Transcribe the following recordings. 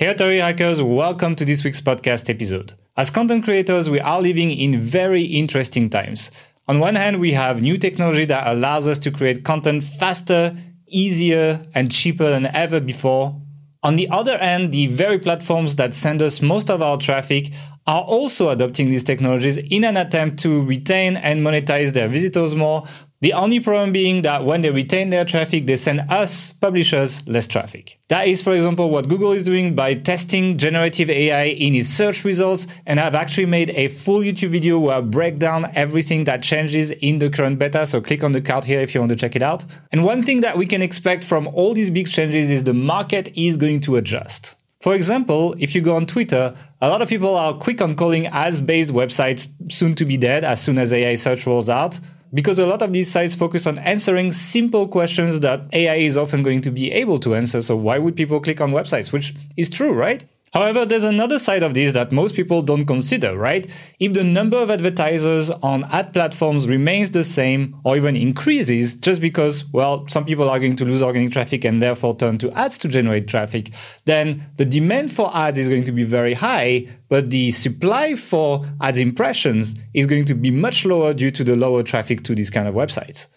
Hey, Authority Hackers, welcome to this week's podcast episode. As content creators, we are living in very interesting times. On one hand, we have new technology that allows us to create content faster, easier, and cheaper than ever before. On the other hand, the very platforms that send us most of our traffic are also adopting these technologies in an attempt to retain and monetize their visitors more the only problem being that when they retain their traffic, they send us, publishers, less traffic. That is, for example, what Google is doing by testing generative AI in its search results. And I've actually made a full YouTube video where I break down everything that changes in the current beta. So click on the card here if you want to check it out. And one thing that we can expect from all these big changes is the market is going to adjust. For example, if you go on Twitter, a lot of people are quick on calling ads based websites soon to be dead as soon as AI search rolls out because a lot of these sites focus on answering simple questions that AI is often going to be able to answer. So why would people click on websites? Which is true, right? However, there's another side of this that most people don't consider, right? If the number of advertisers on ad platforms remains the same or even increases just because, well, some people are going to lose organic traffic and therefore turn to ads to generate traffic, then the demand for ads is going to be very high, but the supply for ads impressions is going to be much lower due to the lower traffic to these kind of websites.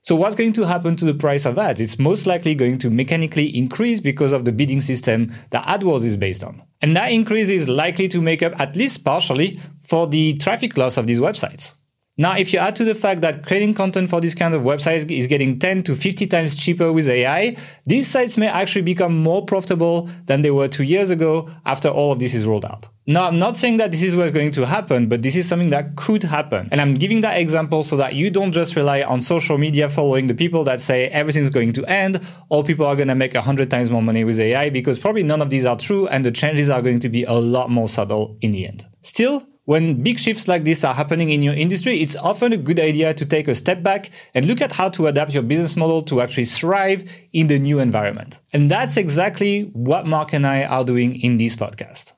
So what's going to happen to the price of ads? It's most likely going to mechanically increase because of the bidding system that AdWords is based on. And that increase is likely to make up at least partially for the traffic loss of these websites. Now, if you add to the fact that creating content for these kinds of websites is getting 10 to 50 times cheaper with AI, these sites may actually become more profitable than they were two years ago after all of this is rolled out. Now, I'm not saying that this is what's going to happen, but this is something that could happen. And I'm giving that example so that you don't just rely on social media following the people that say everything's going to end or people are going to make 100 times more money with AI because probably none of these are true and the changes are going to be a lot more subtle in the end. Still, when big shifts like this are happening in your industry, it's often a good idea to take a step back and look at how to adapt your business model to actually thrive in the new environment. And that's exactly what Mark and I are doing in this podcast.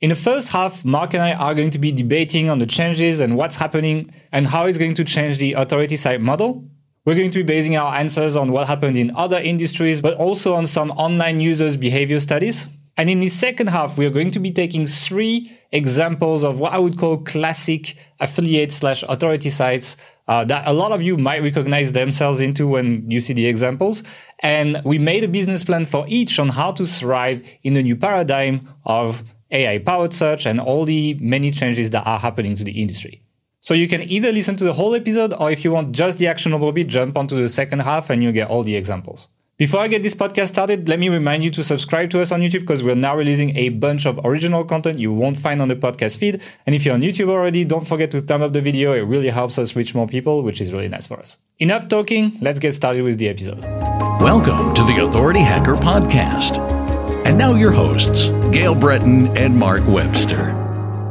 In the first half, Mark and I are going to be debating on the changes and what's happening and how it's going to change the authority site model. We're going to be basing our answers on what happened in other industries, but also on some online users' behavior studies. And in the second half, we are going to be taking three examples of what I would call classic affiliate slash authority sites uh, that a lot of you might recognize themselves into when you see the examples. And we made a business plan for each on how to thrive in the new paradigm of AI powered search and all the many changes that are happening to the industry. So you can either listen to the whole episode or if you want just the actionable bit, jump onto the second half and you get all the examples. Before I get this podcast started, let me remind you to subscribe to us on YouTube because we're now releasing a bunch of original content you won't find on the podcast feed. And if you're on YouTube already, don't forget to thumb up the video. It really helps us reach more people, which is really nice for us. Enough talking, let's get started with the episode. Welcome to the Authority Hacker Podcast. And now your hosts, Gael Breton and Mark Webster.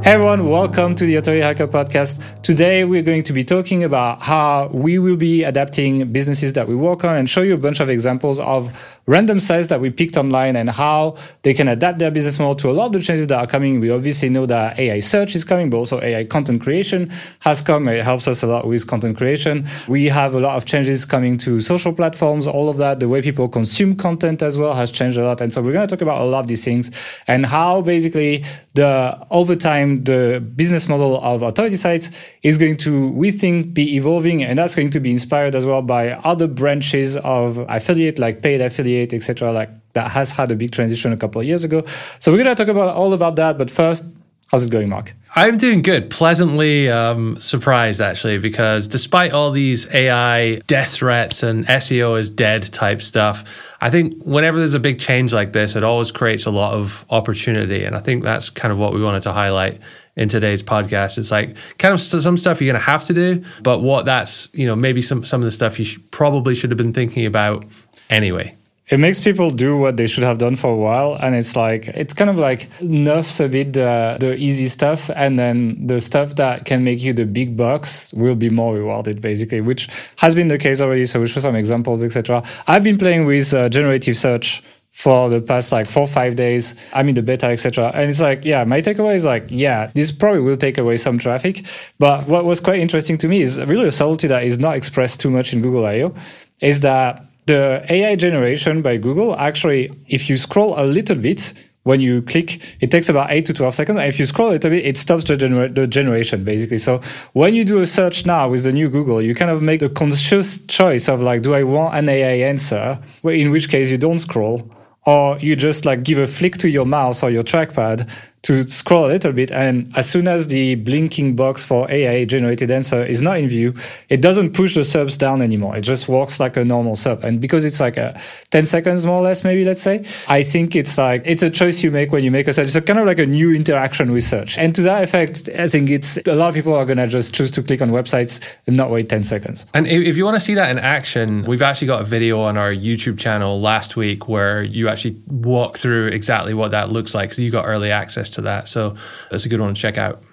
Hey everyone, welcome to the Authority Hacker Podcast. Today we're going to be talking about how we will be adapting businesses that we work on and show you a bunch of examples of random sites that we picked online and how they can adapt their business model to a lot of the changes that are coming. We obviously know that AI search is coming, but also AI content creation has come. It helps us a lot with content creation. We have a lot of changes coming to social platforms, all of that. The way people consume content as well has changed a lot. And so we're going to talk about a lot of these things and how basically the over time the business model of authority sites is going to, we think, be evolving, and that's going to be inspired as well by other branches of affiliate, like paid affiliate etc. Like that has had a big transition a couple of years ago. So we're going to talk about all about that. But first, how's it going, Mark? I'm doing good. Pleasantly um, surprised, actually, because despite all these AI death threats and SEO is dead type stuff, I think whenever there's a big change like this, it always creates a lot of opportunity. And I think that's kind of what we wanted to highlight in today's podcast. It's like kind of some stuff you're going to have to do, but what that's, you know, maybe some, some of the stuff you probably should have been thinking about anyway it makes people do what they should have done for a while and it's like it's kind of like nerfs a bit the, the easy stuff and then the stuff that can make you the big bucks will be more rewarded basically which has been the case already. So we'll show some examples etc i've been playing with uh, generative search for the past like four five days. I'm in the beta etc and it's like yeah my takeaway is like yeah this probably will take away some traffic. But what was quite interesting to me is really a subtlety that is not expressed too much in google I/O is that the AI generation by Google, actually, if you scroll a little bit, when you click, it takes about 8 to 12 seconds. And if you scroll a little bit, it stops the, gener- the generation, basically. So when you do a search now with the new Google, you kind of make the conscious choice of like, do I want an AI answer? In which case you don't scroll or you just like give a flick to your mouse or your trackpad to scroll a little bit. And as soon as the blinking box for AI generated answer is not in view, it doesn't push the SERPs down anymore. It just works like a normal SERP. And because it's like a 10 seconds more or less, maybe let's say, I think it's like, it's a choice you make when you make a search. It's a kind of like a new interaction with search. And to that effect, I think it's a lot of people are to just choose to click on websites and not wait 10 seconds. And if you want to see that in action, we've actually got a video on our YouTube channel last week where you actually walk through exactly what that looks like. So you got early access to that. So that's a good one to check out.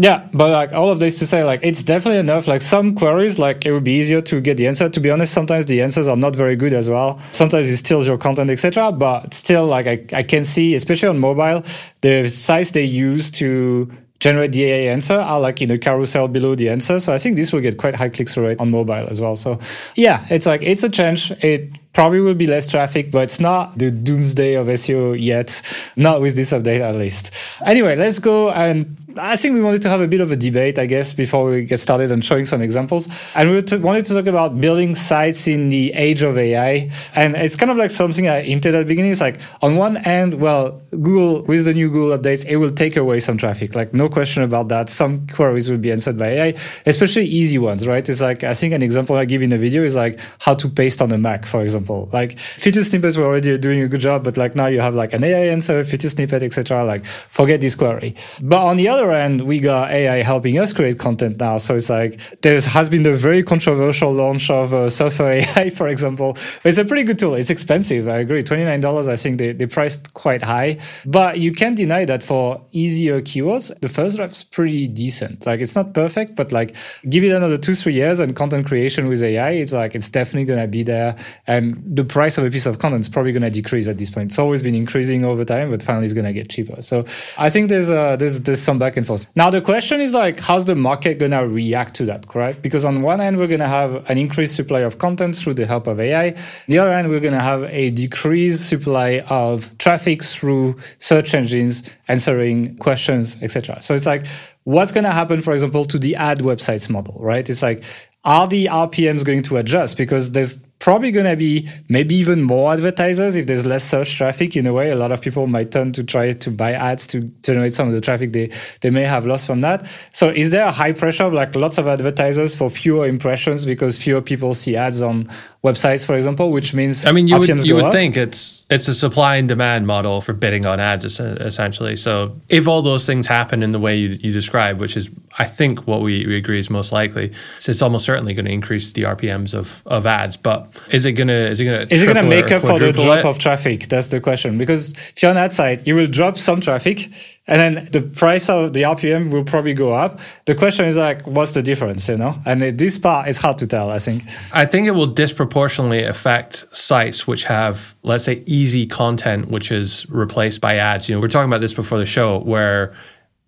Yeah, but like all of this to say, like it's definitely enough. Like some queries, like it would be easier to get the answer. To be honest, sometimes the answers are not very good as well. Sometimes it steals your content, etc. But still, like I, I can see, especially on mobile, the size they use to generate the AI answer are like in a carousel below the answer. So I think this will get quite high click through rate on mobile as well. So yeah, it's like it's a change. It probably will be less traffic, but it's not the doomsday of SEO yet. Not with this update at least. Anyway, let's go and I think we wanted to have a bit of a debate, I guess, before we get started and showing some examples. And we wanted to talk about building sites in the age of AI. And it's kind of like something I hinted at the beginning. It's like, on one end, well, Google, with the new Google updates, it will take away some traffic. Like, no question about that. Some queries will be answered by AI, especially easy ones, right? It's like, I think an example I give in the video is like how to paste on a Mac, for example. Like, feature snippets were already doing a good job, but like now you have like an AI answer, feature snippet, etc. Like, forget this query. But on the other end, we got AI helping us create content now. So it's like there has been the very controversial launch of uh, AI, for example. It's a pretty good tool. It's expensive. I agree. $29, I think they, they priced quite high. But you can't deny that for easier keywords, the first draft's pretty decent. Like it's not perfect, but like give it another two, three years and content creation with AI, it's like it's definitely to be there. And the price of a piece of content is probably going to decrease at this point. It's always been increasing over time, but finally it's going to get cheaper. So I think there's, uh, there's, there's some back and forth. Now the question is like, how's the market gonna react to that, correct? Because on one hand, we're gonna have an increased supply of content through the help of AI. The other hand, we're gonna have a decreased supply of traffic through search engines answering questions, etc. So it's like, what's gonna happen, for example, to the ad websites model, right? It's like, are the RPMs going to adjust? Because there's probably going to be maybe even more advertisers if there's less search traffic. In a way a lot of people might turn to try to buy ads to generate some of the traffic they, they may have lost from that. So is there a high pressure of like lots of advertisers for fewer impressions because fewer people see ads on websites for example which means i mean you would, you would up? think it's it's a supply and demand model for bidding on ads essentially so if all those things happen in the way you, you describe which is i think what we, we agree is most likely so it's almost certainly going to increase the rpms of, of ads but is it gonna is it gonna is it gonna make up for the drop it? of traffic? That's the question. Because if you're on that side, you will drop some traffic, and then the price of the RPM will probably go up. The question is like, what's the difference? You know, and this part is hard to tell. I think. I think it will disproportionately affect sites which have, let's say, easy content, which is replaced by ads. You know, we're talking about this before the show, where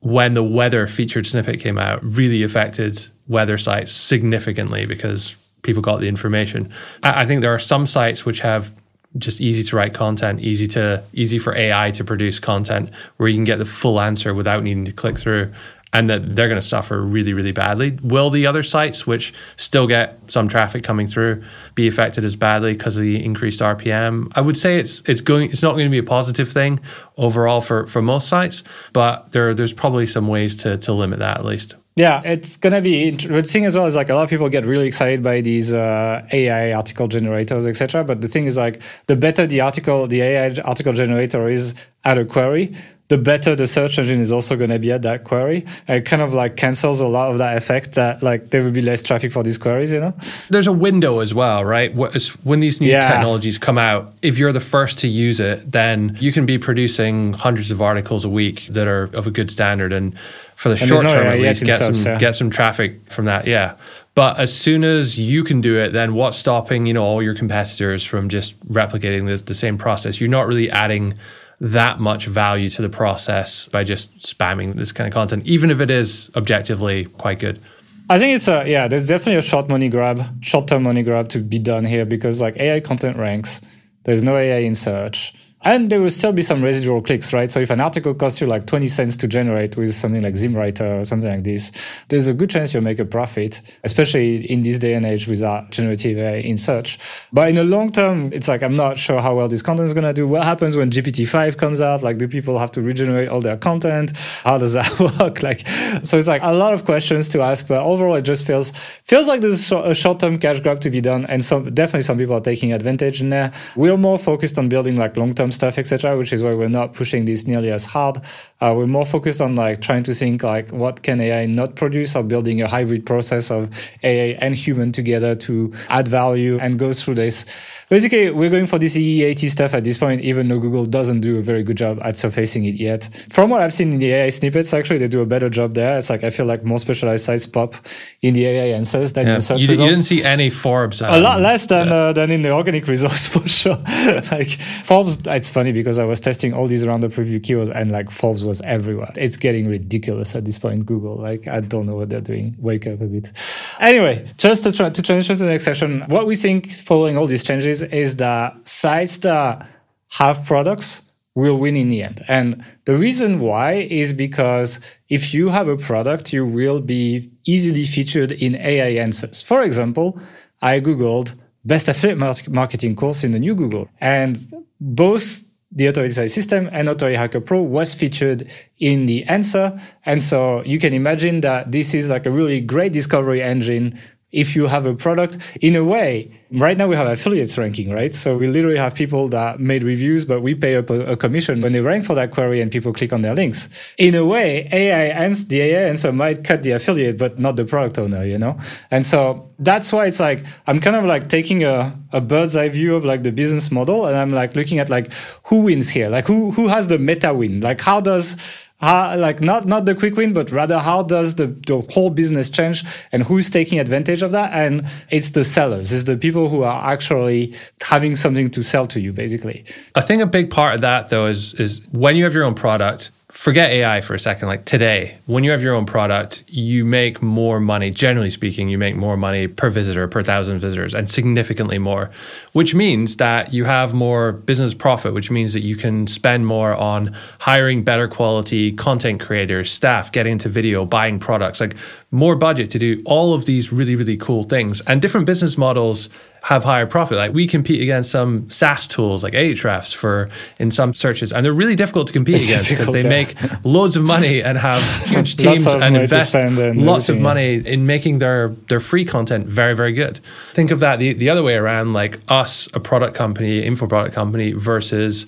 when the weather featured snippet came out, really affected weather sites significantly because people got the information. I, I think there are some sites which have just easy to write content, easy to easy for AI to produce content where you can get the full answer without needing to click through and that they're going to suffer really really badly. Will the other sites which still get some traffic coming through be affected as badly because of the increased RPM? I would say it's it's going it's not going to be a positive thing overall for for most sites, but there there's probably some ways to to limit that at least. Yeah, it's gonna be. The thing as well is like a lot of people get really excited by these uh, AI article generators, etc. But the thing is like the better the article, the AI article generator is at a query, the better the search engine is also going to be at that query. It kind of like cancels a lot of that effect that like there will be less traffic for these queries, you know? There's a window as well, right? When these new yeah. technologies come out, if you're the first to use it, then you can be producing hundreds of articles a week that are of a good standard. And for the and short no term, at least, get some, yeah. get some traffic from that. Yeah. But as soon as you can do it, then what's stopping, you know, all your competitors from just replicating the, the same process? You're not really adding – that much value to the process by just spamming this kind of content, even if it is objectively quite good. I think it's a yeah. There's definitely a short money grab, short term money grab to be done here because like AI content ranks. There's no AI in search. And there will still be some residual clicks, right? So if an article costs you like 20 cents to generate with something like ZimmWriter or something like this, there's a good chance you'll make a profit, especially in this day and age without generative AI in search. But in the long term, it's like, I'm not sure how well this content is going to do. What happens when GPT-5 comes out? Like, do people have to regenerate all their content? How does that work? Like, so it's like a lot of questions to ask, but overall, it just feels, feels like there's a short-term cash grab to be done. And some, definitely some people are taking advantage in there. We're more focused on building like long-term stuff, etc., which is why we're not pushing this nearly as hard. Uh, we're more focused on like trying to think like what can AI not produce or building a hybrid process of AI and human together to add value and go through this. Basically, we're going for this EEAT stuff at this point, even though Google doesn't do a very good job at surfacing it yet. From what I've seen in the AI snippets, actually, they do a better job there. It's like I feel like more specialized sites pop in the AI answers than Yeah, in the search you, results you didn't see any Forbes. a lot um, less than yeah. uh, than in the organic results for sure. like Forbes, it's funny because I was testing all these roundup review keywords and like Forbes was everywhere. It's getting ridiculous at this point. Google, like I don't know what they're doing. Wake up a bit. Anyway, just to try to transition to the next session, what we think following all these changes is that sites that have products will win in the end. And the reason why is because if you have a product, you will be easily featured in AI answers. For example, I Googled best affiliate marketing course in the new Google, and both the Authority Site System and Authority Hacker Pro was featured in the answer. And so you can imagine that this is like a really great discovery engine if you have a product. In a way right now we have affiliates ranking right? So we literally have people that made reviews but we pay up a, a commission when they rank for that query and people click on their links. In a way ai and the ai answer might cut the affiliate but not the product owner you know? And so that's why it's like i'm kind of like taking a, a bird's eye view of like the business model and i'm like looking at like who wins here? Like who who has the meta win? Like how does how, like not not the quick win, but rather how does the, the whole business change and who's taking advantage of that? And it's the sellers, it's the people who are actually having something to sell to you, basically. I think a big part of that though is is when you have your own product, forget AI for a second. Like today, when you have your own product, you make more money. Generally speaking, you make more money per visitor, per thousand visitors, and significantly more, which means that you have more business profit, which means that you can spend more on hiring better quality content creators, staff, getting into video, buying products, like more budget to do all of these really, really cool things. And different business models have higher profit. Like we compete against some SaaS tools like Ahrefs for in some searches, and they're really difficult to compete It's against because they difficult, make loads of money and have huge teams and invest and lots of yeah. money in making their their free content very very good. Think of that the, the other way around, like us, a product company, info product company versus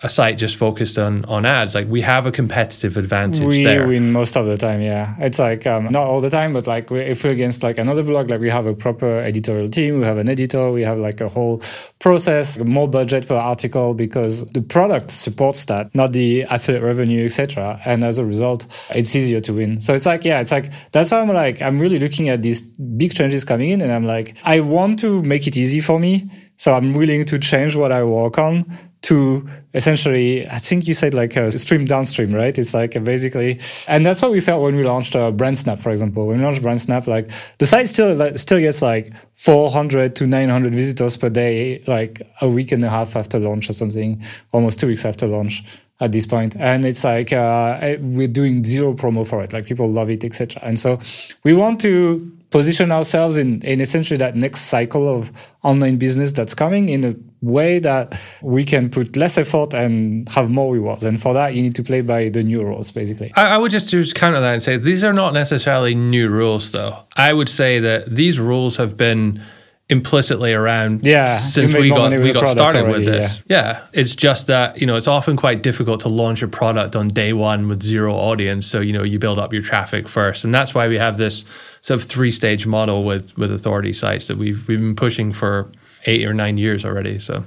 a site just focused on on ads. Like we have a competitive advantage we there. win most of the time yeah it's like um, not all the time but like if we're against like another blog like we have a proper editorial team we have an editor we have like a whole process more budget per article because the product supports that not the affiliate revenue etc and as a result it's easier to win so it's like yeah it's like that's why i'm like i'm really looking at these big changes coming in and i'm like i want to make it easy for me so i'm willing to change what i work on to essentially, I think you said like a stream downstream, right? It's like basically, and that's what we felt when we launched uh, BrandSnap, for example. When we launched BrandSnap, like the site still like, still gets like 400 to 900 visitors per day, like a week and a half after launch or something, almost two weeks after launch at this point and it's like uh, we're doing zero promo for it like people love it etc and so we want to position ourselves in, in essentially that next cycle of online business that's coming in a way that we can put less effort and have more rewards and for that you need to play by the new rules basically I, I would just just counter that and say these are not necessarily new rules, though. I would say that these rules have been implicitly around Yeah, since we got we got started already, with this. Yeah. it's just that you know it's often quite difficult to launch a product on day one with zero audience. So you know you build up your traffic first, and that's why we have this sort of three stage model with with authority sites that we've we've been pushing for eight or nine years already. So.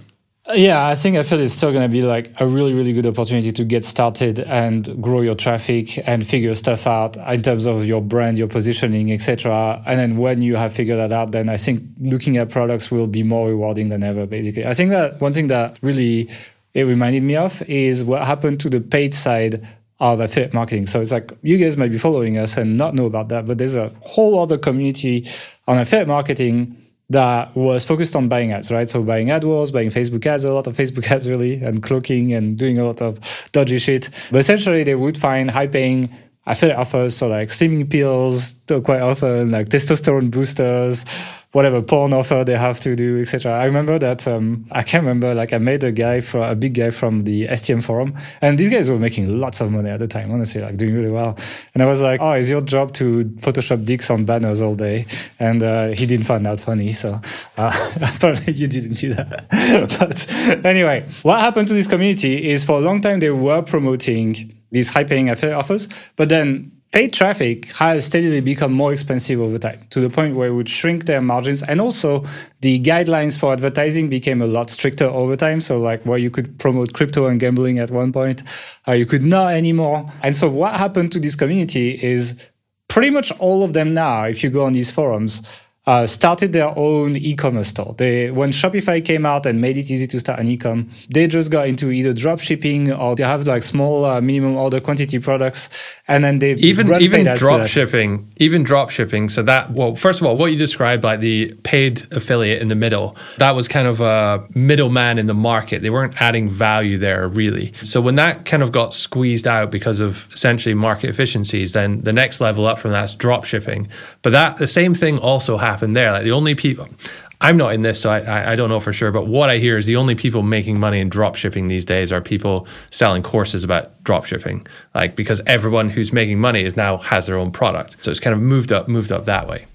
Yeah, I think I feel it's still going to be like a really, really good opportunity to get started and grow your traffic and figure stuff out in terms of your brand, your positioning, etc. And then when you have figured that out, then I think looking at products will be more rewarding than ever. Basically, I think that one thing that really it reminded me of is what happened to the paid side of affiliate marketing. So it's like you guys might be following us and not know about that, but there's a whole other community on affiliate marketing that was focused on buying ads, right? So buying AdWords, buying Facebook ads, a lot of Facebook ads really, and cloaking and doing a lot of dodgy shit. But essentially, they would find high paying affiliate offers, so like slimming pills, uh, quite often like testosterone boosters, whatever porn offer they have to do, etc. I remember that um, I can't remember like I made a guy for a big guy from the STM forum, and these guys were making lots of money at the time, honestly, like doing really well. And I was like, "Oh, is your job to Photoshop dicks on banners all day?" And uh, he didn't find that funny, so uh, apparently you didn't do that. but anyway, what happened to this community is for a long time they were promoting these high-paying affiliate offers, but then paid traffic has steadily become more expensive over time to the point where it would shrink their margins and also the guidelines for advertising became a lot stricter over time. So like where you could promote crypto and gambling at one point uh, you could not anymore. And so what happened to this community is pretty much all of them now if you go on these forums uh, started their own e-commerce store. They, when Shopify came out and made it easy to start an e-com, they just got into either drop shipping or they have like small uh, minimum order quantity products, and then they even even drop shipping, even drop shipping. So that well, first of all, what you described like the paid affiliate in the middle, that was kind of a middleman in the market. They weren't adding value there really. So when that kind of got squeezed out because of essentially market efficiencies, then the next level up from that's drop shipping. But that the same thing also happened happen there. Like the only people, I'm not in this, so I, I don't know for sure. But what I hear is the only people making money in drop shipping these days are people selling courses about drop shipping. Like because everyone who's making money is now has their own product, so it's kind of moved up, moved up that way.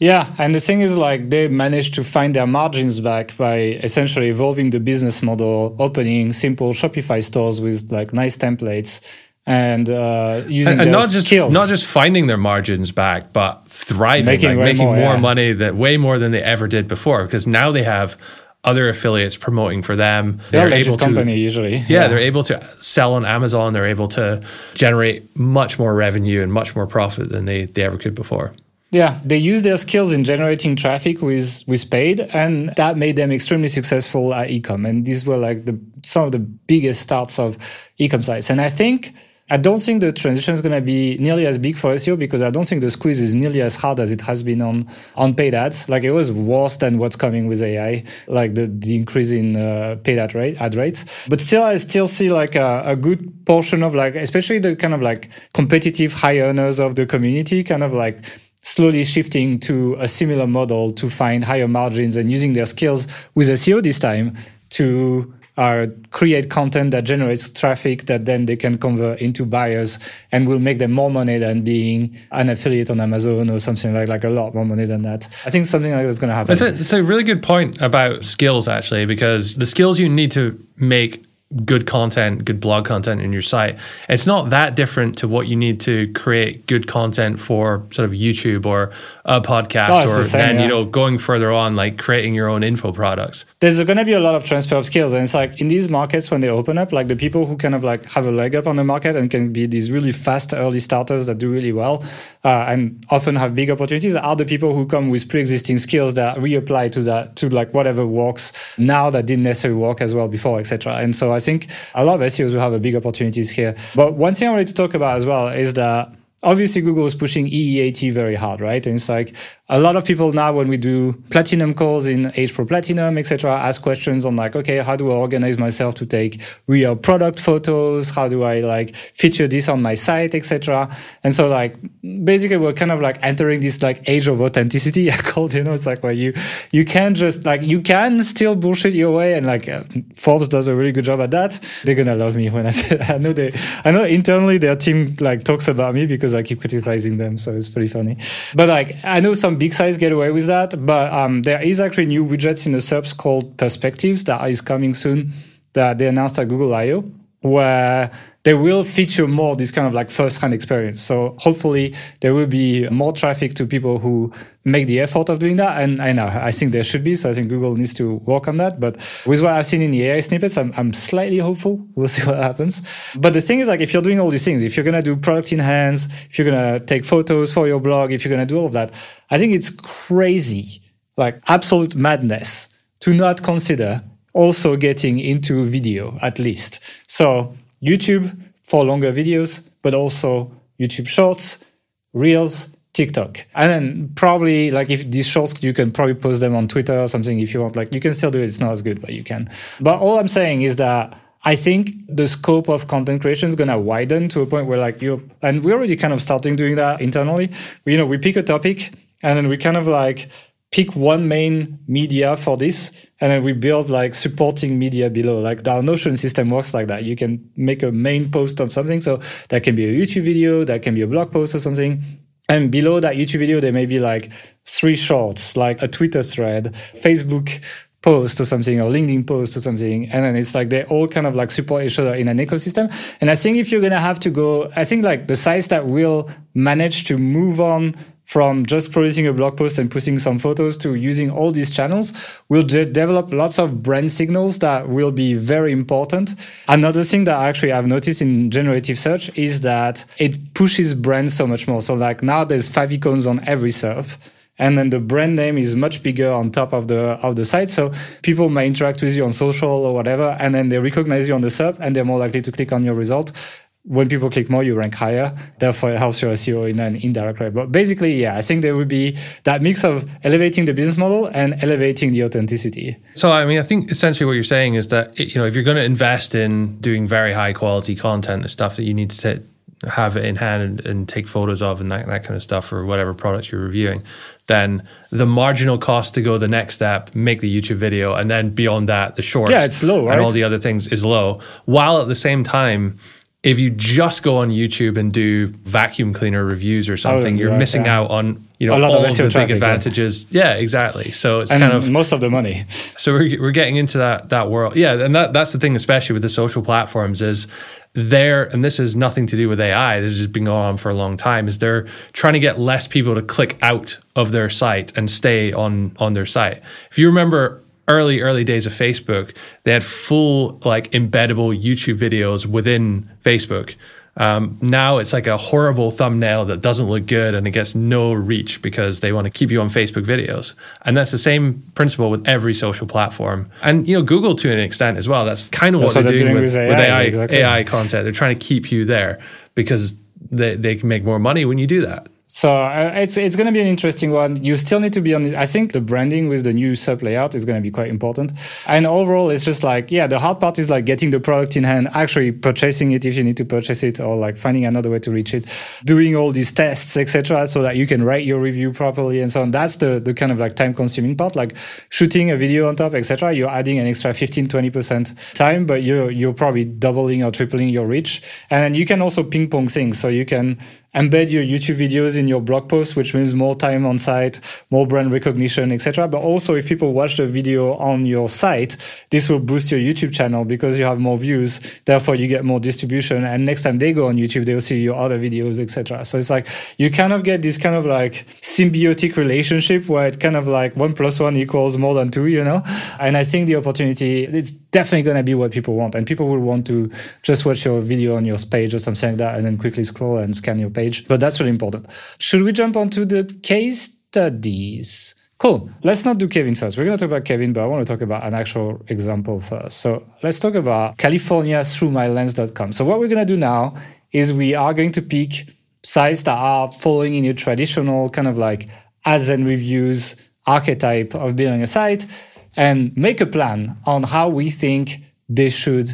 Yeah, and the thing is, like, they managed to find their margins back by essentially evolving the business model, opening simple Shopify stores with like nice templates, and uh, using and, and not just skills. not just finding their margins back, but thriving, making, like making more, more yeah. money that way more than they ever did before. Because now they have other affiliates promoting for them. They're, they're able to company usually. Yeah, yeah, they're able to sell on Amazon. They're able to generate much more revenue and much more profit than they, they ever could before. Yeah, they use their skills in generating traffic with with paid, and that made them extremely successful at ecom. And these were like the some of the biggest starts of ecom sites. And I think I don't think the transition is going to be nearly as big for SEO because I don't think the squeeze is nearly as hard as it has been on on paid ads. Like it was worse than what's coming with AI, like the, the increase in uh, paid ad rate ad rates. But still, I still see like a, a good portion of like, especially the kind of like competitive high earners of the community, kind of like slowly shifting to a similar model to find higher margins and using their skills with SEO this time to uh, create content that generates traffic that then they can convert into buyers and will make them more money than being an affiliate on Amazon or something like like a lot more money than that. I think something like that's going to happen. It's a, it's a really good point about skills actually because the skills you need to make good content, good blog content in your site. It's not that different to what you need to create good content for sort of YouTube or a podcast oh, or the same, then, yeah. you know, going further on, like creating your own info products. There's going to be a lot of transfer of skills. And it's like in these markets, when they open up, like the people who kind of like have a leg up on the market and can be these really fast early starters that do really well uh, and often have big opportunities are the people who come with pre-existing skills that reapply to that, to like whatever works now that didn't necessarily work as well before, etc. And so I think a lot of SEOs will have a big opportunities here. But one thing I wanted to talk about as well is that obviously Google is pushing EEAT very hard, right? And it's like a lot of people now when we do platinum calls in H Pro Platinum, etc., ask questions on like, okay, how do I organize myself to take real product photos? How do I like feature this on my site, etc. And so like basically we're kind of like entering this like age of authenticity. I called, you know, it's like where you you can just like you can still bullshit your way, and like uh, Forbes does a really good job at that. They're gonna love me when I say I know they I know internally their team like talks about me because I keep criticizing them, so it's pretty funny. But like I know some big sites get away with that, but um, there is actually new widgets in the SERPs called Perspectives that is coming soon that they announced at Google I/O, where they will feature more this kind of like first-hand experience. So hopefully there will be more traffic to people who make the effort of doing that. And I know I think there should be. So I think Google needs to work on that. But with what I've seen in the AI snippets, I'm, I'm slightly hopeful. We'll see what happens. But the thing is like if you're doing all these things, if you're gonna do product enhance, if you're gonna take photos for your blog, if you're gonna do all of that, I think it's crazy, like absolute madness to not consider also getting into video at least. So YouTube for longer videos, but also YouTube Shorts, Reels, TikTok. And then probably like if these shorts, you can probably post them on Twitter or something if you want. Like you can still do it. It's not as good, but you can. But all I'm saying is that I think the scope of content creation is going to widen to a point where like you and we're already kind of starting doing that internally. You know, we pick a topic and then we kind of like pick one main media for this and then we build like supporting media below like our notion system works like that you can make a main post of something so that can be a youtube video that can be a blog post or something and below that youtube video there may be like three shorts like a twitter thread facebook post or something or LinkedIn post or something. And then it's like they all kind of like support each other in an ecosystem. And I think if you're to have to go, I think like the sites that will manage to move on from just producing a blog post and putting some photos to using all these channels will de- develop lots of brand signals that will be very important. Another thing that actually I've noticed in generative search is that it pushes brands so much more. So like now there's five icons on every SERP and then the brand name is much bigger on top of the of the site. So people may interact with you on social or whatever, and then they recognize you on the SERP, and they're more likely to click on your result. When people click more, you rank higher. Therefore, it helps your SEO in an indirect way. But basically, yeah, I think there would be that mix of elevating the business model and elevating the authenticity. So, I mean, I think essentially what you're saying is that you know if you're going to invest in doing very high quality content, the stuff that you need to have it in hand and, and, take photos of and that, that kind of stuff for whatever products you're reviewing, then the marginal cost to go the next step, make the YouTube video, and then beyond that, the shorts yeah, it's low, right? and all the other things is low. While at the same time, if you just go on YouTube and do vacuum cleaner reviews or something, oh, you're right, missing yeah. out on you know all of, the big advantages. Yeah. yeah. exactly. So it's and kind of most of the money. So we're we're getting into that that world. Yeah, and that that's the thing, especially with the social platforms, is they're and this has nothing to do with AI. This has been going on for a long time. Is they're trying to get less people to click out of their site and stay on on their site. If you remember early early days of Facebook, they had full like embeddable YouTube videos within Facebook um, now it's like a horrible thumbnail that doesn't look good and it gets no reach because they want to keep you on Facebook videos. And that's the same principle with every social platform. And you know, Google to an extent as well. That's kind of what they're, they're, doing, doing with, with, AI, with AI, exactly. AI content. They're trying to keep you there because they, they can make more money when you do that. So uh, it's it's going to be an interesting one. You still need to be on. I think the branding with the new SERP layout is going to be quite important. And overall, it's just like yeah, the hard part is like getting the product in hand, actually purchasing it if you need to purchase it, or like finding another way to reach it, doing all these tests, etc., so that you can write your review properly and so on. That's the the kind of like time consuming part. Like shooting a video on top, etc. You're adding an extra 15, 20 percent time, but you're you're probably doubling or tripling your reach. And you can also ping pong things, so you can embed your YouTube videos in your blog posts, which means more time on site, more brand recognition, etc. But also, if people watch the video on your site, this will boost your YouTube channel because you have more views. Therefore, you get more distribution. And next time they go on YouTube, they'll see your other videos, etc. So it's like you kind of get this kind of like symbiotic relationship where it kind of like one plus one equals more than two, you know. And I think the opportunity it's definitely going to be what people want, and people will want to just watch your video on your page or something like that, and then quickly scroll and scan your page page, but that's really important. Should we jump onto the case studies? Cool. Let's not do Kevin first. We're going to talk about Kevin, but I want to talk about an actual example first. So let's talk about California through mylens.com. So what we're going to do now is we are going to pick sites that are following in your traditional kind of like ads and reviews archetype of building a site and make a plan on how we think they should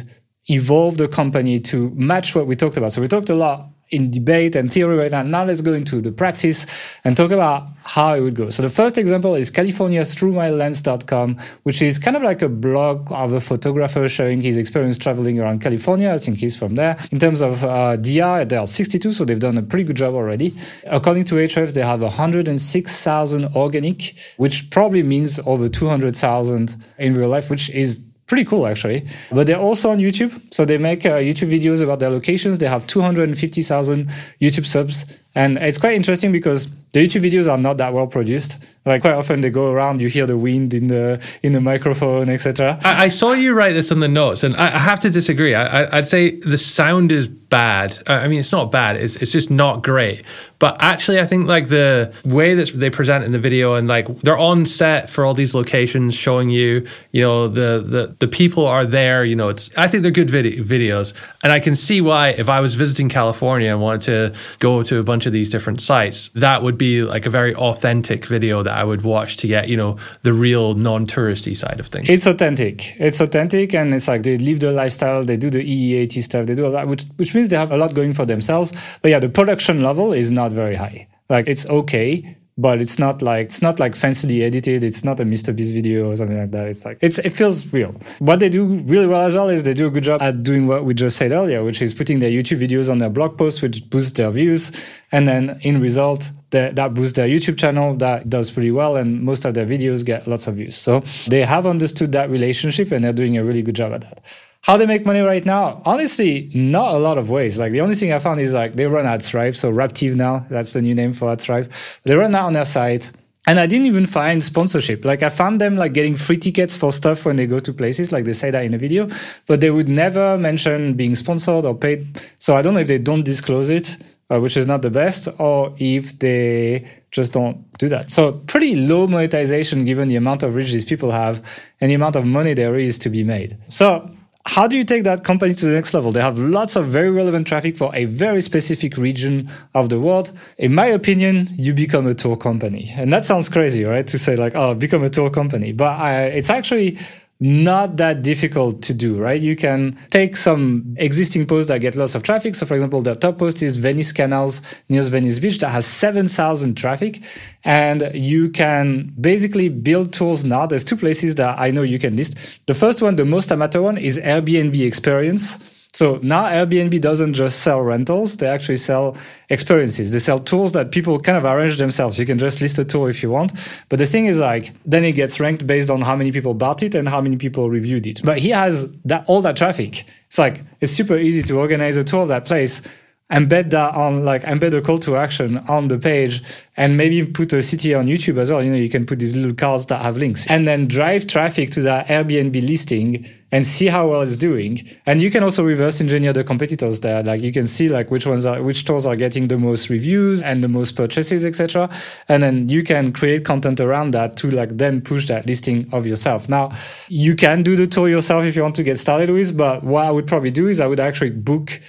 evolve the company to match what we talked about. So we talked a lot in debate and theory right now. Now let's go into the practice and talk about how it would go. So the first example is California through lens.com, which is kind of like a blog of a photographer sharing his experience traveling around California. I think he's from there. In terms of uh, DR, they are 62, so they've done a pretty good job already. According to Ahrefs, they have 106,000 organic, which probably means over 200,000 in real life, which is pretty cool actually. But they're also on YouTube. So they make uh, YouTube videos about their locations. They have 250,000 YouTube subs. And it's quite interesting because the YouTube videos are not that well produced. Like quite often they go around, you hear the wind in the in the microphone, etc. I, I, saw you write this on the notes, and I, I have to disagree. I, would say the sound is bad. I mean, it's not bad. It's it's just not great. But actually, I think like the way that they present in the video, and like they're on set for all these locations, showing you, you know, the the the people are there. You know, it's I think they're good video, videos, and I can see why if I was visiting California and wanted to go to a bunch of these different sites, that would be like a very authentic video that I would watch to get, you know, the real non-touristy side of things. It's authentic. It's authentic, and it's like they live the lifestyle. They do the EEAT stuff. They do a lot, which which means they have a lot going for themselves. But yeah, the production level is not very high. Like it's okay, but it's not like it's not like fancily edited. It's not a Mr. Beast video or something like that. It's like it's it feels real. What they do really well as well is they do a good job at doing what we just said earlier, which is putting their YouTube videos on their blog posts, which boosts their views, and then in result that, that boosts their YouTube channel. That does pretty well, and most of their videos get lots of views. So they have understood that relationship, and they're doing a really good job at that. How they make money right now? Honestly, not a lot of ways. Like the only thing I found is like they run AdThrive, so Raptive now, that's the new name for AdThrive. They run that on their site. And I didn't even find sponsorship. Like I found them like getting free tickets for stuff when they go to places, like they say that in a video, but they would never mention being sponsored or paid. So I don't know if they don't disclose it, uh, which is not the best, or if they just don't do that. So pretty low monetization given the amount of reach these people have and the amount of money there is to be made. So how do you take that company to the next level? They have lots of very relevant traffic for a very specific region of the world. In my opinion, you become a tour company. And that sounds crazy, right? To say like, oh, become a tour company. But I, it's actually not that difficult to do, right? You can take some existing posts that get lots of traffic. So, for example, the top post is Venice Canals near Venice Beach that has 7,000 traffic. And you can basically build tools now. There's two places that I know you can list. The first one, the most amateur one, is Airbnb Experience. So now Airbnb doesn't just sell rentals, they actually sell experiences. They sell tours that people kind of arrange themselves. You can just list a tour if you want. But the thing is like then it gets ranked based on how many people bought it and how many people reviewed it. But he has that all that traffic. It's like it's super easy to organize a tour of that place embed that on like embed a call to action on the page and maybe put a CTA on YouTube as well. You know, you can put these little cards that have links and then drive traffic to that Airbnb listing and see how well it's doing. And you can also reverse engineer the competitors there. Like you can see like which ones are which stores are getting the most reviews and the most purchases, etc. And then you can create content around that to like then push that listing of yourself. Now you can do the tour yourself if you want to get started with, but what I would probably do is I would actually book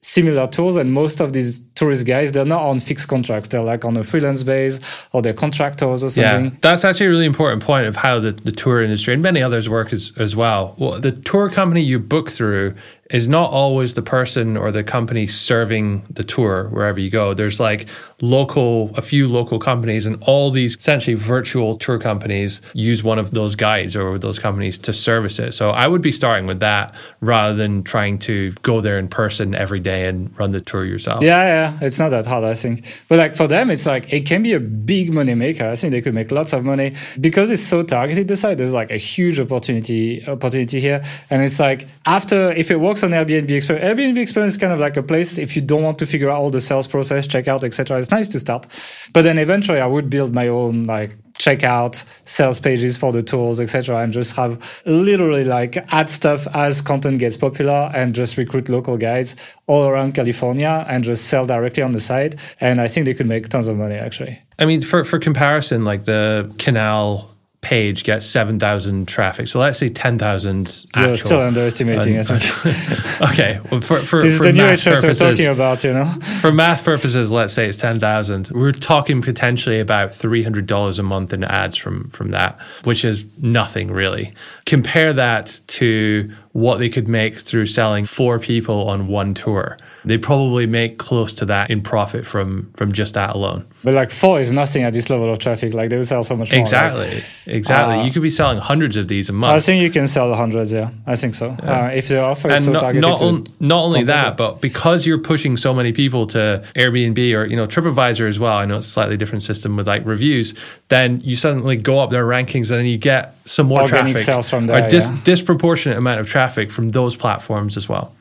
similar tours and most of these tourist guys they're not on fixed contracts. They're like on a freelance base or they're contractors or something. Yeah that's actually a really important point of how the, the tour industry and many others work as, as well. Well the tour company you book through is not always the person or the company serving the tour wherever you go. There's like local, a few local companies, and all these essentially virtual tour companies use one of those guides or those companies to service it. So I would be starting with that rather than trying to go there in person every day and run the tour yourself. Yeah, yeah, it's not that hard, I think. But like for them, it's like it can be a big money maker. I think they could make lots of money because it's so targeted. The site there's like a huge opportunity opportunity here, and it's like after if it works works on Airbnb experience. Airbnb experience is kind of like a place if you don't want to figure out all the sales process, checkout, etc. It's nice to start, but then eventually I would build my own like checkout sales pages for the tools, etc., and just have literally like add stuff as content gets popular and just recruit local guides all around California and just sell directly on the site. And I think they could make tons of money actually. I mean, for for comparison, like the canal page gets 7,000 traffic. So let's say 10,000 You're still underestimating, I think. okay. Well, for, for, this for is the new HS we're talking about, you know? for math purposes, let's say it's 10,000. We're talking potentially about $300 a month in ads from, from that, which is nothing really. Compare that to what they could make through selling four people on one tour they probably make close to that in profit from from just that alone. But like four is nothing at this level of traffic. Like they would sell so much more. Exactly, exactly. Uh, you could be selling hundreds of these a month. I think you can sell hundreds. Yeah, I think so. Yeah. Uh, if the offer is so not, targeted. Not, on, not only that, but because you're pushing so many people to Airbnb or you know TripAdvisor as well. I know it's a slightly different system with like reviews. Then you suddenly go up their rankings and then you get some more Organic traffic. sales from there. A dis- yeah. disproportionate amount of traffic from those platforms as well.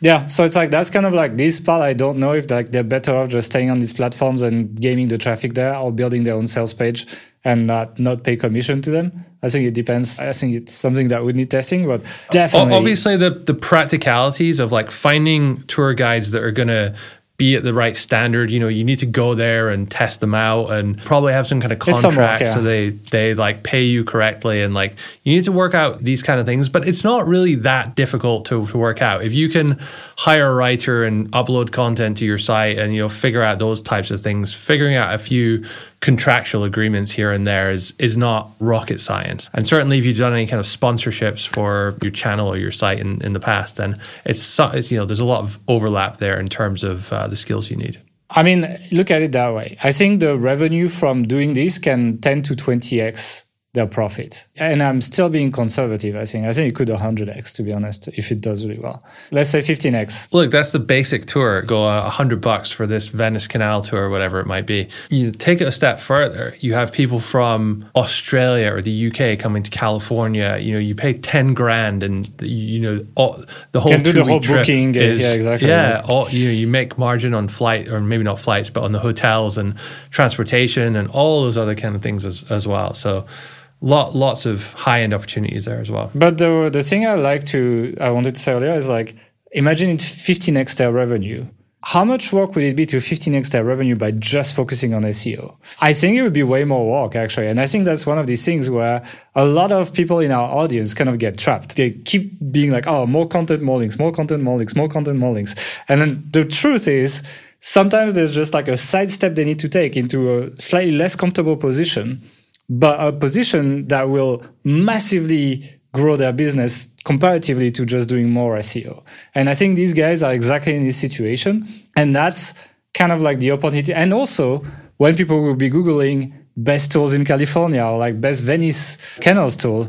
Yeah, so it's like that's kind of like this part. I don't know if like they're better off just staying on these platforms and gaming the traffic there, or building their own sales page and not not pay commission to them. I think it depends. I think it's something that would need testing, but definitely. Obviously, the the practicalities of like finding tour guides that are going to be at the right standard. You know, you need to go there and test them out and probably have some kind of some work, contract yeah. so they they like pay you correctly and like you need to work out these kind of things. But it's not really that difficult to, to work out. If you can hire a writer and upload content to your site and you know figure out those types of things, figuring out a few contractual agreements here and there is is not rocket science. And certainly if you've done any kind of sponsorships for your channel or your site in, in the past, then it's, it's you know there's a lot of overlap there in terms of uh, the skills you need. I mean, look at it that way. I think the revenue from doing this can 10 to 20x their profit. And I'm still being conservative, I think. I think it could 100x, to be honest, if it does really well. Let's say 15x. Look, that's the basic tour. Go a hundred bucks for this Venice Canal tour, or whatever it might be. You take it a step further. You have people from Australia or the UK coming to California. You know, you pay ten grand, and you know all, the whole Can do the whole booking, is- yeah, exactly, Yeah, yeah. all you know, you make margin on flight, or maybe not flights, but on the hotels and transportation and all those other kind of things as, as well. So, lot lots of high end opportunities there as well. But the, the thing I like to, I wanted to say earlier is like, imagine it 15x their revenue. How much work would it be to 15x their revenue by just focusing on SEO? I think it would be way more work actually. And I think that's one of these things where a lot of people in our audience kind of get trapped. They keep being like, oh, more content, more links, more content, more links, more content, more links. And then the truth is, sometimes there's just like a side step they need to take into a slightly less comfortable position but a position that will massively grow their business comparatively to just doing more SEO. And I think these guys are exactly in this situation. And that's kind of like the opportunity. And also, when people will be Googling best tools in California or like best Venice canals tools,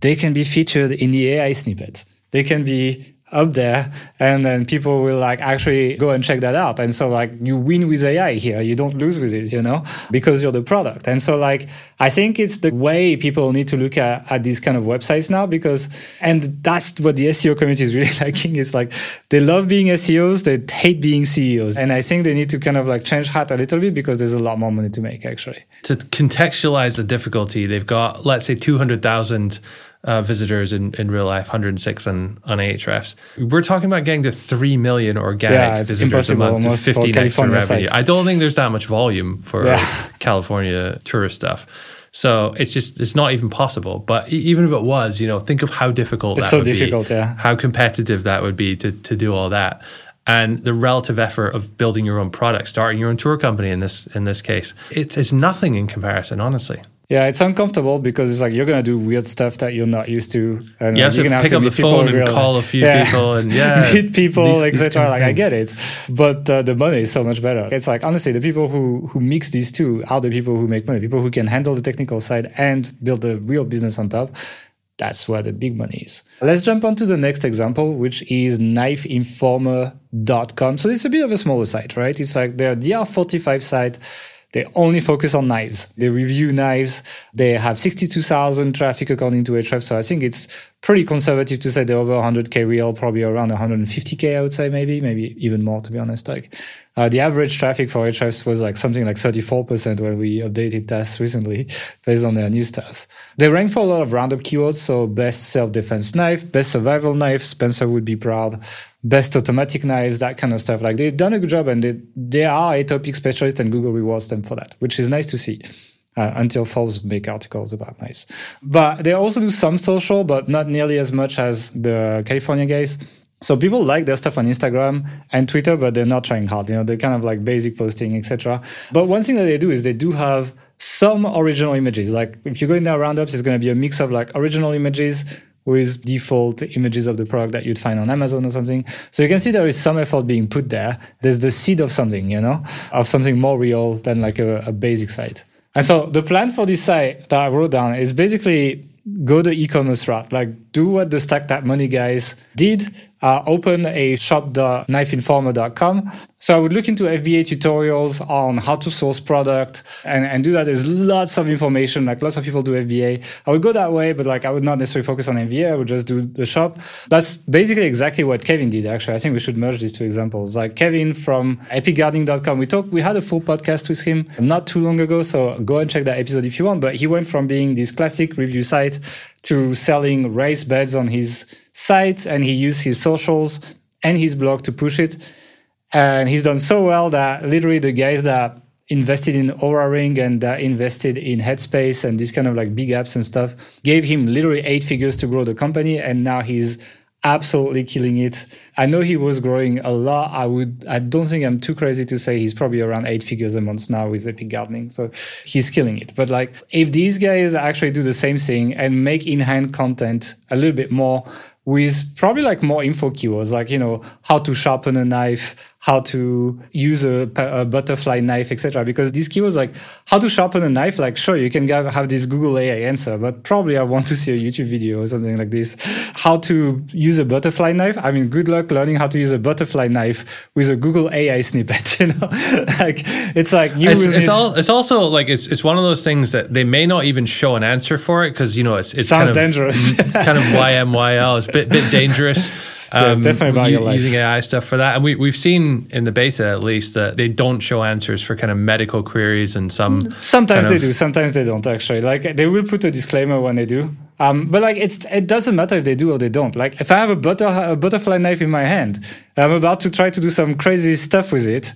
they can be featured in the AI snippet. They can be up there and then people will like actually go and check that out. And so like you win with ai here you don't lose with it you know because you're the product. And so like i think it's the way people need to look at, at these kind of websites now because and that's what the seo community is really liking. Is like they love being seos they hate being ceos and i think they need to kind of like change hat a little bit because there's a lot more money to make actually. To contextualize the difficulty, they've got let's say two hundred thousand uh, visitors in, in real life, 106 on, on Ahrefs. We're talking about getting to 3 million organic Yeah, visitors a month to 15 extra revenue. sites. I don't think there's that much volume for Yeah. California tourist stuff. So it's just it's not even possible. But even if it was, you know, think of how difficult It's that so would be, difficult, yeah. How competitive that would be to to do all that. And the relative effort of building your own product, starting your own tour company in this in this case, it's it's nothing in comparison, honestly. Yeah it's uncomfortable because it's like you're gonna do weird stuff that you're not used to. And You have you're to pick up the phone and call a few people and, yeah, meet people etc like i get it. But uh, the money is so much better. It's like honestly the people who who mix these two are the people who make money. People who can handle the technical side and build a real business on top. That's where the big money is. Let's jump on to the next example, which is knifeinformer.com. So it's a bit of a smaller site, right? It's like their DR45 site. They only focus on knives. They review knives. They have 62,000 traffic according to Ahrefs. So I think it's pretty conservative to say they're over 100k real, probably around 150k, I would say, maybe, maybe even more, to be honest. Like uh, the average traffic for Ahrefs was like something like 34% when we updated tests recently based on their new stuff. They rank for a lot of roundup keywords. So best self-defense knife, best survival knife, Spencer would be proud, best automatic knives, that kind of stuff. Like they've done a good job and they, they are a topic specialist and Google rewards them for that, which is nice to see. Uh, until Forbes make articles about knives. But they also do some social, but not nearly as much as the California guys. So people like their stuff on Instagram and Twitter, but they're not trying hard. You know, they're kind of like basic posting, etc. But one thing that they do is they do have some original images. Like if you go in their roundups, it's going to be a mix of like original images with default images of the product that you'd find on Amazon or something. So you can see there is some effort being put there. There's the seed of something, you know, of something more real than like a, a basic site. And so the plan for this site that I wrote down is basically go the e-commerce route, like do what the Stack That Money guys did, uh, open a shop.knifeinformer.com. So I would look into FBA tutorials on how to source product and, and do that. There's lots of information, like lots of people do FBA. I would go that way, but like I would not necessarily focus on FBA. I would just do the shop. That's basically exactly what Kevin did, actually. I think we should merge these two examples. Like Kevin from epicgardening.com, we talked, we had a full podcast with him not too long ago. So go and check that episode if you want. But he went from being this classic review site to selling raised beds on his site and he used his socials and his blog to push it. And he's done so well that literally the guys that invested in Oura Ring and that invested in Headspace and these kind of like big apps and stuff gave him literally eight figures to grow the company. And now he's absolutely killing it. I know he was growing a lot. I would I don't think I'm too crazy to say he's probably around eight figures a month now with Epic Gardening. So he's killing it. But like if these guys actually do the same thing and make in-hand content a little bit more with probably like more info keywords, like you know how to sharpen a knife, how to use a, a butterfly knife, etc. Because these keywords like how to sharpen a knife, like sure you can have this Google AI answer, but probably I want to see a YouTube video or something like this. How to use a butterfly knife? I mean, good luck learning how to use a butterfly knife with a Google AI snippet. You know, like it's like you. It's, it's all. It's also like it's it's one of those things that they may not even show an answer for it because you know it's it sounds kind of, dangerous. kind of YMYL. It's a bit bit dangerous. Um, yeah, definitely about your life. Using AI stuff for that, and we we've seen in the beta at least that they don't show answers for kind of medical queries and some. Sometimes they of, do. Sometimes they don't. Actually, like they will put a disclaimer when they do. Um, but like it's it doesn't matter if they do or they don't. Like if I have a butter a butterfly knife in my hand, I'm about to try to do some crazy stuff with it.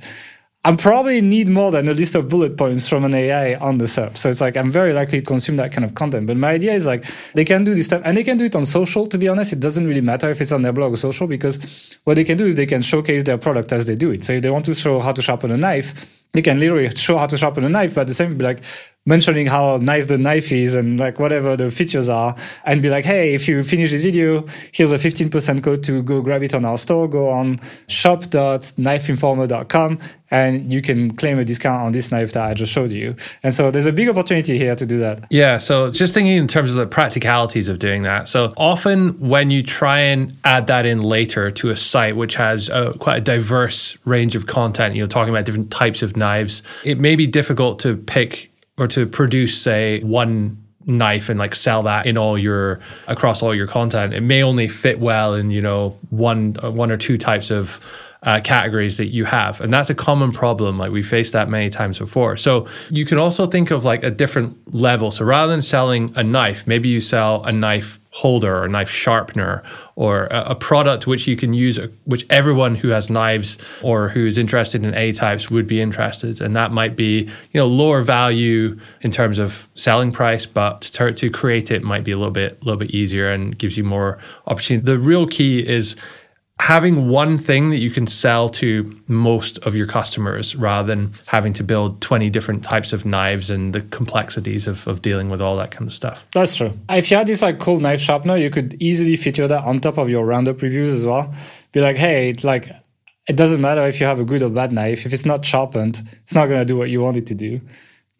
I probably need more than a list of bullet points from an AI on the sub. So it's like I'm very likely to consume that kind of content. But my idea is like they can do this stuff and they can do it on social. To be honest, it doesn't really matter if it's on their blog or social because what they can do is they can showcase their product as they do it. So if they want to show how to sharpen a knife, they can literally show how to sharpen a knife, but the same be like, mentioning how nice the knife is and like whatever the features are and be like hey if you finish this video here's a 15% code to go grab it on our store go on shop.knifeinformer.com and you can claim a discount on this knife that I just showed you. And so there's a big opportunity here to do that. Yeah. So just thinking in terms of the practicalities of doing that. So often when you try and add that in later to a site which has a, quite a diverse range of content, you know, talking about different types of knives, it may be difficult to pick or to produce say one knife and like sell that in all your across all your content it may only fit well in you know one uh, one or two types of uh, categories that you have and that's a common problem like we faced that many times before so you can also think of like a different level so rather than selling a knife maybe you sell a knife holder or a knife sharpener or a, a, product which you can use, which everyone who has knives or who is interested in A types would be interested. And that might be, you know, lower value in terms of selling price, but to, to create it might be a little bit, a little bit easier and gives you more opportunity. The real key is having one thing that you can sell to most of your customers rather than having to build 20 different types of knives and the complexities of, of dealing with all that kind of stuff. That's true. If you had this like cool knife sharpener, you could easily feature that on top of your roundup reviews as well. Be like, hey, like it doesn't matter if you have a good or bad knife. If it's not sharpened, it's not going to do what you want it to do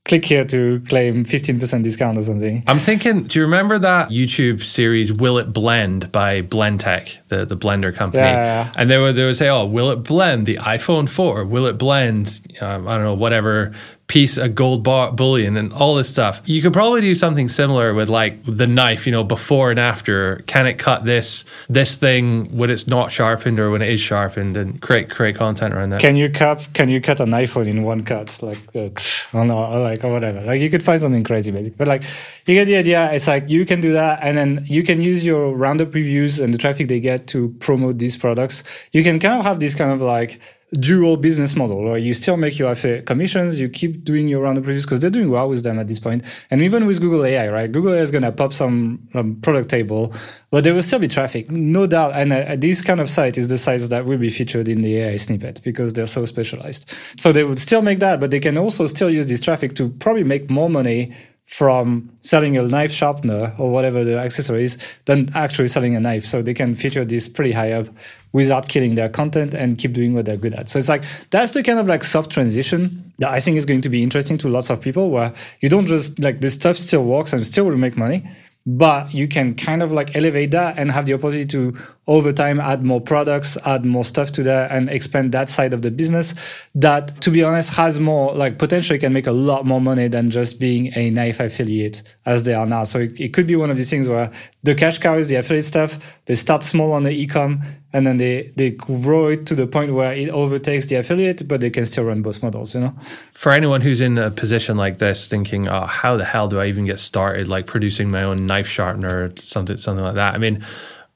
click here to claim 15% discount or something. I'm thinking, do you remember that YouTube series Will It Blend by Blendtec, the, the blender company? Yeah, yeah. And they would, they would say, oh, will it blend the iPhone 4? Will it blend, um, I don't know, whatever piece of gold bullion and all this stuff. You could probably do something similar with like the knife, you know, before and after. Can it cut this this thing when it's not sharpened or when it is sharpened and create create content around that? Can you cut can you cut an iPhone in one cut? Like uh, no, or like or whatever. Like you could find something crazy basically. But like you get the idea. It's like you can do that and then you can use your roundup reviews and the traffic they get to promote these products. You can kind of have this kind of like dual business model where you still make your affiliate commissions, you keep doing your round of reviews because they're doing well with them at this point. And even with Google AI, right? Google AI is going to pop some um, product table, but there will still be traffic, no doubt. And uh, this kind of site is the sites that will be featured in the AI snippet because they're so specialized. So they would still make that, but they can also still use this traffic to probably make more money from selling a knife sharpener or whatever the accessory is than actually selling a knife. So they can feature this pretty high up without killing their content and keep doing what they're good at. So it's like that's the kind of like soft transition that I think is going to be interesting to lots of people where you don't just like the stuff still works and still will make money, but you can kind of like elevate that and have the opportunity to over time add more products add more stuff to that and expand that side of the business that to be honest has more like potentially can make a lot more money than just being a knife affiliate as they are now. So it, it could be one of these things where the cash cow is the affiliate stuff. They start small on the e-com and then they they grow it to the point where it overtakes the affiliate but they can still run both models you know for anyone who's in a position like this thinking oh how the hell do i even get started like producing my own knife sharpener or something something like that i mean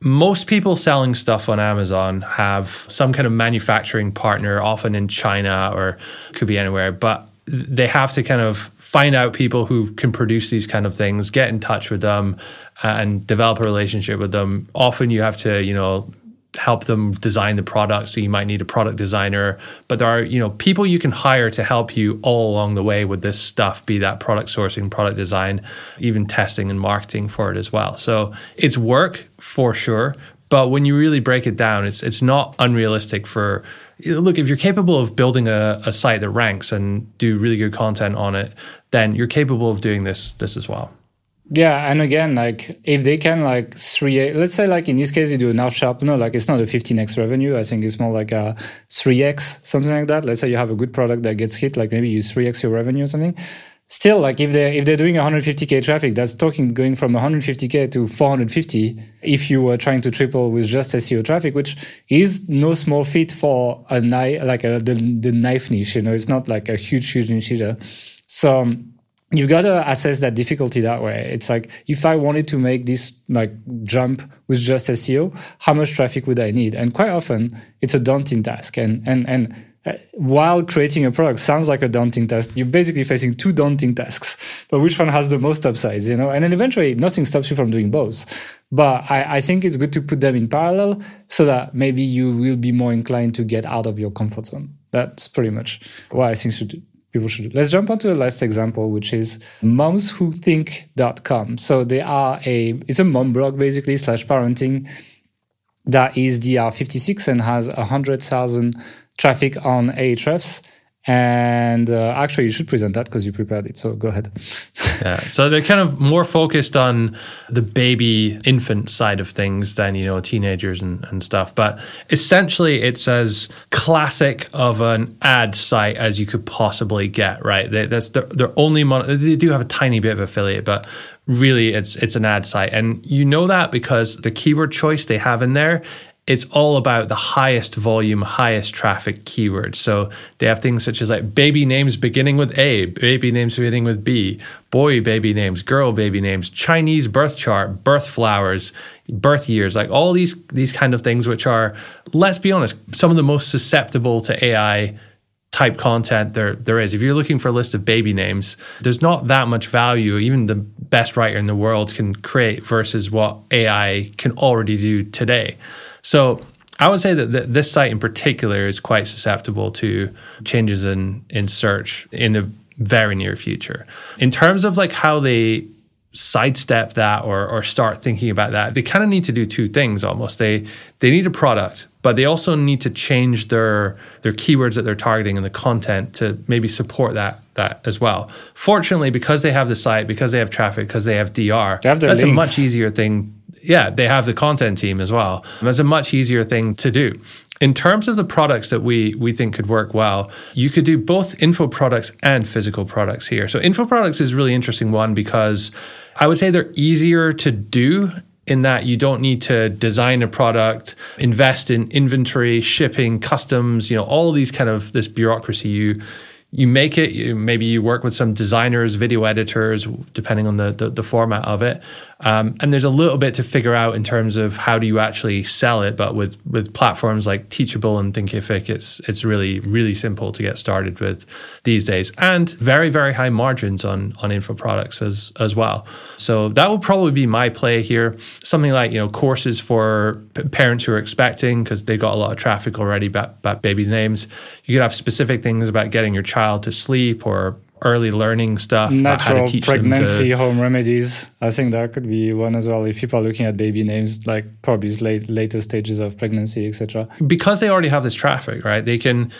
most people selling stuff on Amazon have some kind of manufacturing partner, often in China or could be anywhere, but they have to kind of find out people who can produce these kind of things, get in touch with them, and develop a relationship with them. Often you have to, you know, help them design the product so you might need a product designer. But there are you know people you can hire to help you all along the way with this stuff be that product sourcing product design even testing and marketing for it as well. So it's work for sure but when you really break it down it's it's not unrealistic for look if you're capable of building a, a site that ranks and do really good content on it then you're capable of doing this this as well yeah, and again, like if they can like three, let's say like in this case you do now sharp, no, like it's not a 15x revenue. I think it's more like a 3x, something like that. Let's say you have a good product that gets hit, like maybe you 3x your revenue or something. Still, like if they if they're doing 150k traffic, that's talking going from 150k to 450. If you were trying to triple with just SEO traffic, which is no small feat for a knife, like a, the the knife niche, you know, it's not like a huge huge niche either. So. Um, You've got to assess that difficulty that way. It's like if I wanted to make this like jump with just SEO, how much traffic would I need? And quite often it's a daunting task. And and and uh, while creating a product sounds like a daunting task, you're basically facing two daunting tasks. But which one has the most upsides, you know? And then eventually nothing stops you from doing both. But I, I think it's good to put them in parallel so that maybe you will be more inclined to get out of your comfort zone. That's pretty much what I think should people should. Let's jump on to the last example, which is momswhothink.com. So they are a, it's a mom blog basically slash parenting that is DR56 and has 100,000 traffic on Ahrefs. And uh, actually, you should present that because you prepared it. So go ahead. yeah. So they're kind of more focused on the baby infant side of things than, you know, teenagers and, and stuff. But essentially, it's as classic of an ad site as you could possibly get, right? They, that's their, their only mon- They do have a tiny bit of affiliate, but really it's it's an ad site. And you know that because the keyword choice they have in there it's all about the highest volume, highest traffic keywords. So they have things such as like baby names beginning with A, baby names beginning with B, boy baby names, girl baby names, Chinese birth chart, birth flowers, birth years, like all these these kind of things which are, let's be honest, some of the most susceptible to AI type content there there is. If you're looking for a list of baby names, there's not that much value even the best writer in the world can create versus what AI can already do today. So I would say that th- this site in particular is quite susceptible to changes in in search in the very near future. In terms of like how they sidestep that or or start thinking about that, they kind of need to do two things almost. They they need a product, but they also need to change their their keywords that they're targeting and the content to maybe support that that as well. Fortunately, because they have the site, because they have traffic, because they have DR, they have that's links. a much easier thing yeah, they have the content team as well. That's a much easier thing to do. In terms of the products that we we think could work well, you could do both info products and physical products here. So info products is really interesting one because I would say they're easier to do in that you don't need to design a product, invest in inventory, shipping, customs, you know, all these kind of this bureaucracy you you make it you, maybe you work with some designers video editors depending on the, the, the format of it um, and there's a little bit to figure out in terms of how do you actually sell it but with with platforms like teachable and thinkific it's it's really really simple to get started with these days and very very high margins on on info products as as well. So that would probably be my play here. Something like you know courses for p- parents who are expecting because they've got a lot of traffic already about, about baby names. You could have specific things about getting your child to sleep or early learning stuff. Natural pregnancy to... home remedies. I think that could be one as well. If people are looking at baby names, like probably late later stages of pregnancy, etc. Because they already have this traffic, right? They can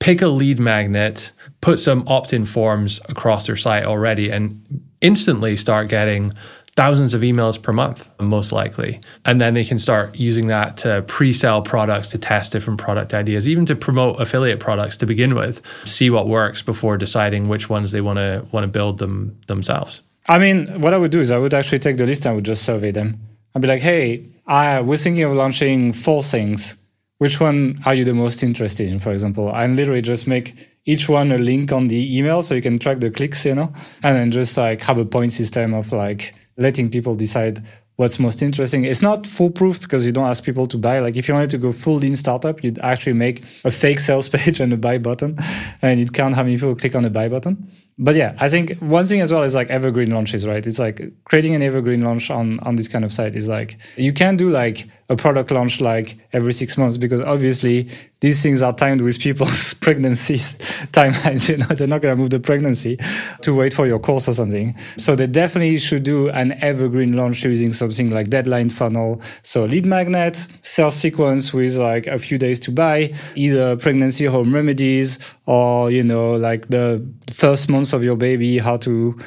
pick a lead magnet, put some opt-in forms across their site already, and instantly start getting thousands of emails per month, most likely. And then they can start using that to pre sell products, to test different product ideas, even to promote affiliate products to begin with, see what works before deciding which ones they want to want to build them themselves. I mean, what I would do is I would actually take the list and I would just survey them. I'd be like, hey, I was thinking of launching four things. Which one are you the most interested in, for example? And literally just make each one a link on the email so you can track the clicks, you know, and then just like have a point system of like letting people decide what's most interesting. It's not foolproof because you don't ask people to buy. Like if you wanted to go full lean startup, you'd actually make a fake sales page and a buy button, and you'd count how many people click on the buy button. But yeah, I think one thing as well is like evergreen launches, right? It's like creating an evergreen launch on on this kind of site is like you can do like a product launch like every six months because obviously these things are timed with people's pregnancies timelines. You know, they're not going to move the pregnancy to wait for your course or something. So they definitely should do an evergreen launch using something like deadline funnel. So lead magnet, sales sequence with like a few days to buy, either pregnancy home remedies or, you know, like the first months of your baby, how to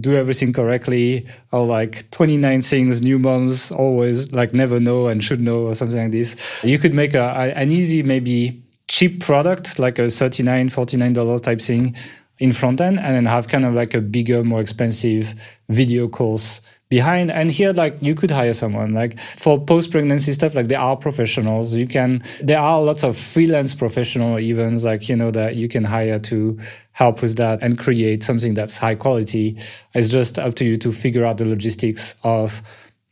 do everything correctly or like 29 things new moms always like never know and should know or something like this. You could make a, an easy maybe cheap product like a 39 $49 type thing in front end and then have kind of like a bigger more expensive video course behind and here like you could hire someone like for post pregnancy stuff like there are professionals you can there are lots of freelance professional events like you know that you can hire to help with that and create something that's high quality. It's just up to you to figure out the logistics of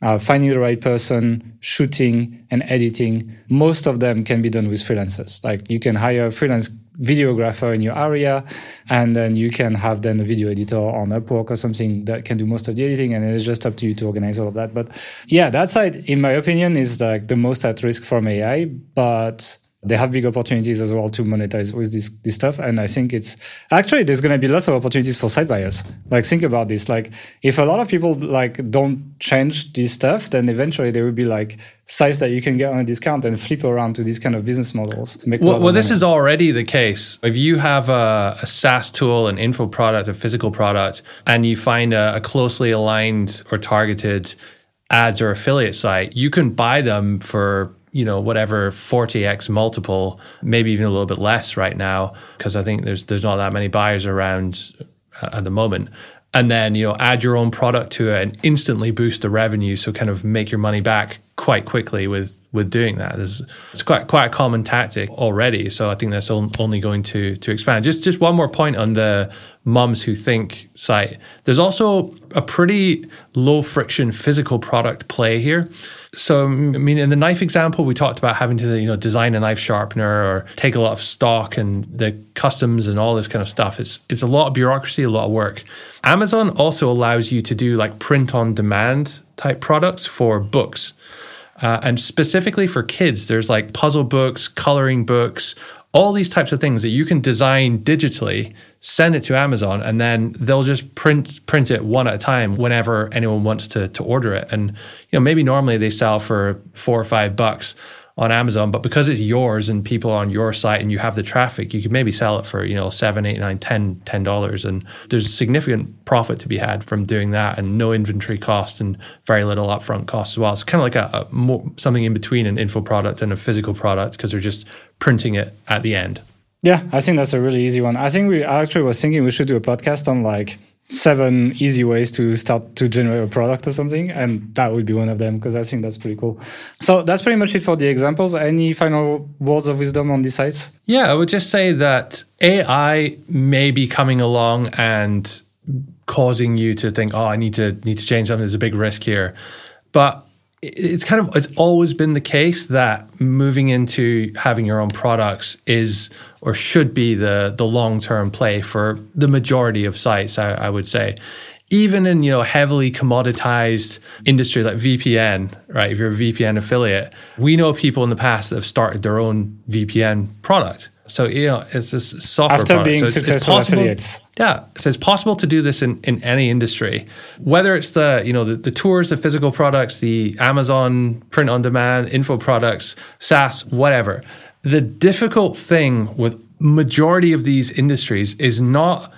uh, finding the right person, shooting and editing. Most of them can be done with freelancers. Like you can hire a freelance videographer in your area, and then you can have then a video editor on Upwork or something that can do most of the editing, and it's just up to you to organize all of that. But yeah, that side, in my opinion, is like the most at risk from AI. But they have big opportunities as well to monetize with this this stuff. And I think it's actually there's going to be lots of opportunities for site buyers. Like think about this. Like if a lot of people like don't change this stuff, then eventually there will be like sites that you can get on a discount and flip around to these kind of business models. well, well this is already the case. If you have a, a, SaaS tool, an info product, a physical product, and you find a, a closely aligned or targeted ads or affiliate site, you can buy them for you know whatever 40x multiple maybe even a little bit less right now because i think there's there's not that many buyers around uh, at the moment. And then you know add your own product to it and instantly boost the revenue so kind of make your money back quite quickly with with doing that. There's, it's quite quite a common tactic already so i think that's only going to to expand. Just just one more point on the mums who think site there's also a pretty low friction physical product play here so, I mean, in the knife example, we talked about having to, you know, design a knife sharpener or take a lot of stock and the customs and all this kind of stuff. It's it's a lot of bureaucracy, a lot of work. Amazon also allows you to do like print on demand type products for books. Uh, and specifically for kids, there's like puzzle books, coloring books, all these types of things that you can design digitally send it to Amazon, and then they'll just print print it one at a time whenever anyone wants to to order it. And you know, maybe normally they sell for four or five bucks on Amazon, but because it's yours and people on your site and you have the traffic, you could maybe sell it for, you know, seven, eight, nine, ten, ten dollars. And there's significant profit to be had from doing that and no inventory cost and very little upfront cost as well. It's kind of like a, a more, something in between an info product and a physical product because they're just printing it at the end. Yeah, I think that's a really easy one. I think we actually was thinking we should do a podcast on like seven easy ways to start to generate a product or something, and that would be one of them because I think that's pretty cool. So that's pretty much it for the examples. Any final words of wisdom on these sites? Yeah, I would just say that AI may be coming along and causing you to think, "Oh, I need to need to change something. There's a big risk here," but it's kind of it's always been the case that moving into having your own products is or should be the the long term play for the majority of sites. I, I, would say, even in you know heavily commoditized industry like VPN, right? If you're a VPN affiliate, we know people in the past that have started their own VPN product. So you know, it's a software after product. being so it's, successful it's possible, affiliates. Yeah, so it's possible to do this in, in any industry, whether it's the you know the, the tours, the physical products, the Amazon print on demand, info products, SaaS, whatever. The difficult thing with majority of these industries is not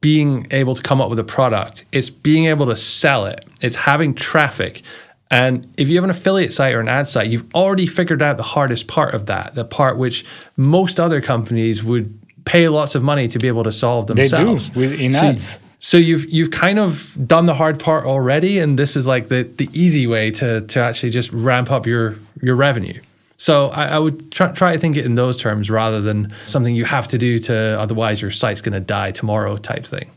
being able to come up with a product; it's being able to sell it. It's having traffic. And if you have an affiliate site or an ad site, you've already figured out the hardest part of that, the part which most other companies would pay lots of money to be able to solve themselves. They do with in so, ads. So you've you've kind of done the hard part already, and this is like the the easy way to to actually just ramp up your your revenue. So I, I would try, try to think it in those terms rather than something you have to do to otherwise your site's going to die tomorrow type thing.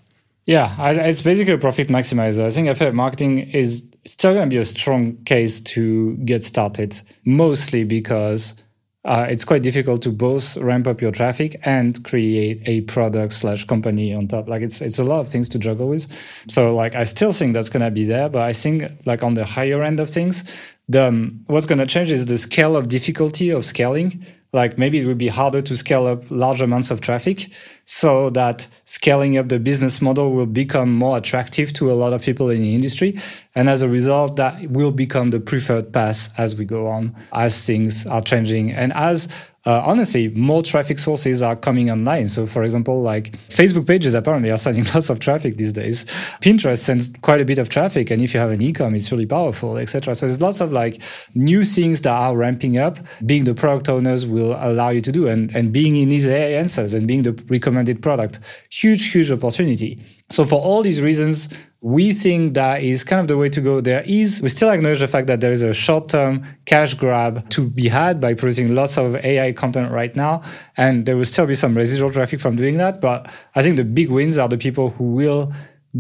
Yeah, it's basically a profit maximizer. I think affiliate marketing is still going to be a strong case to get started, mostly because uh, it's quite difficult to both ramp up your traffic and create a product slash company on top. Like it's it's a lot of things to juggle with. So like I still think that's gonna be there, but I think like on the higher end of things, the um, what's gonna change is the scale of difficulty of scaling like maybe it would be harder to scale up large amounts of traffic so that scaling up the business model will become more attractive to a lot of people in the industry. And as a result that will become the preferred path as we go on as things are changing. And as uh, honestly, more traffic sources are coming online. So, for example, like Facebook pages apparently are sending lots of traffic these days. Pinterest sends quite a bit of traffic, and if you have an e-com, it's really powerful, etc. So, there's lots of like new things that are ramping up. Being the product owners will allow you to do, and and being in these answers and being the recommended product, huge, huge opportunity. So, for all these reasons, we think that is kind of the way to go. There is, we still acknowledge the fact that there is a short term cash grab to be had by producing lots of AI content right now. And there will still be some residual traffic from doing that. But I think the big wins are the people who will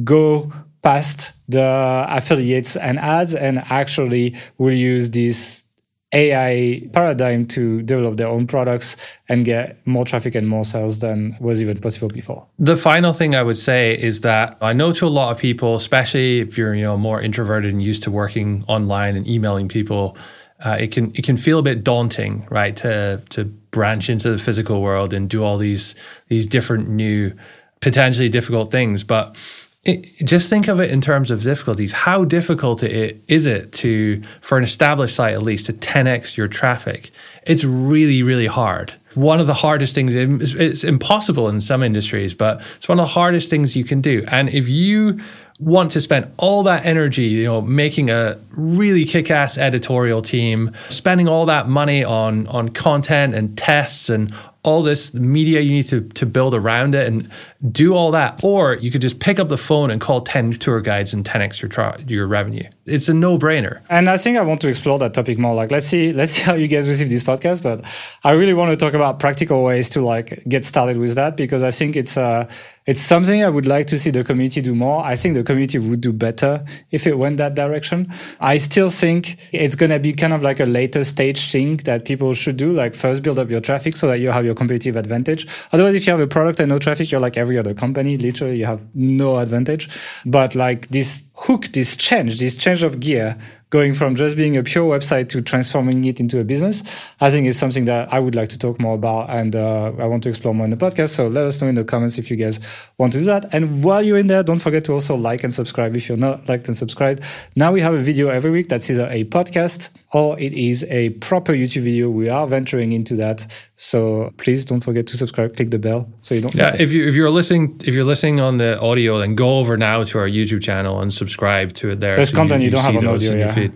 go past the affiliates and ads and actually will use this AI paradigm to develop their own products and get more traffic and more sales than was even possible before. The final thing I would say is that I know to a lot of people, especially if you're you know more introverted and used to working online and emailing people, uh, it can it can feel a bit daunting, right? To to branch into the physical world and do all these these different new, potentially difficult things, but it, just think of it in terms of difficulties. How difficult it, is it to, for an established site at least, to 10x your traffic? It's really, really hard. One of the hardest things, it's impossible in some industries, but it's one of the hardest things you can do. And if you want to spend all that energy, you know, making a really kick-ass editorial team, spending all that money on on content and tests and all this media you need to, to build around it and do all that. Or you could just pick up the phone and call 10 tour guides and 10x your, tra- your revenue. It's a no brainer. And I think I want to explore that topic more. Like, let's see, let's see how you guys receive this podcast. But I really want to talk about practical ways to like get started with that because I think it's, uh, it's something I would like to see the community do more. I think the community would do better if it went that direction. I still think it's going to be kind of like a later stage thing that people should do. Like first build up your traffic so that you have your competitive advantage. Otherwise, if you have a product and no traffic, you're like every other company. Literally, you have no advantage. But like this hook, this change, this change of gear going from just being a pure website to transforming it into a business, I think is something that I would like to talk more about and uh, I want to explore more in the podcast. So let us know in the comments if you guys want to do that. And while you're in there, don't forget to also like and subscribe if you're not liked and subscribed. Now we have a video every week that's either a podcast or it is a proper YouTube video. We are venturing into that. So please don't forget to subscribe, click the bell so you don't Yeah, if you if you're listening if you're listening on the audio, then go over now to our YouTube channel and subscribe to it there. There's so content you, you, you don't have on audio, yeah.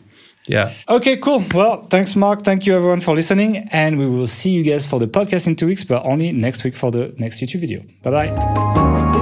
Yeah. Okay, cool. Well, thanks, Mark. Thank you, everyone, for listening. And we will see you guys for the podcast in two weeks, but only next week for the next YouTube video. Bye bye.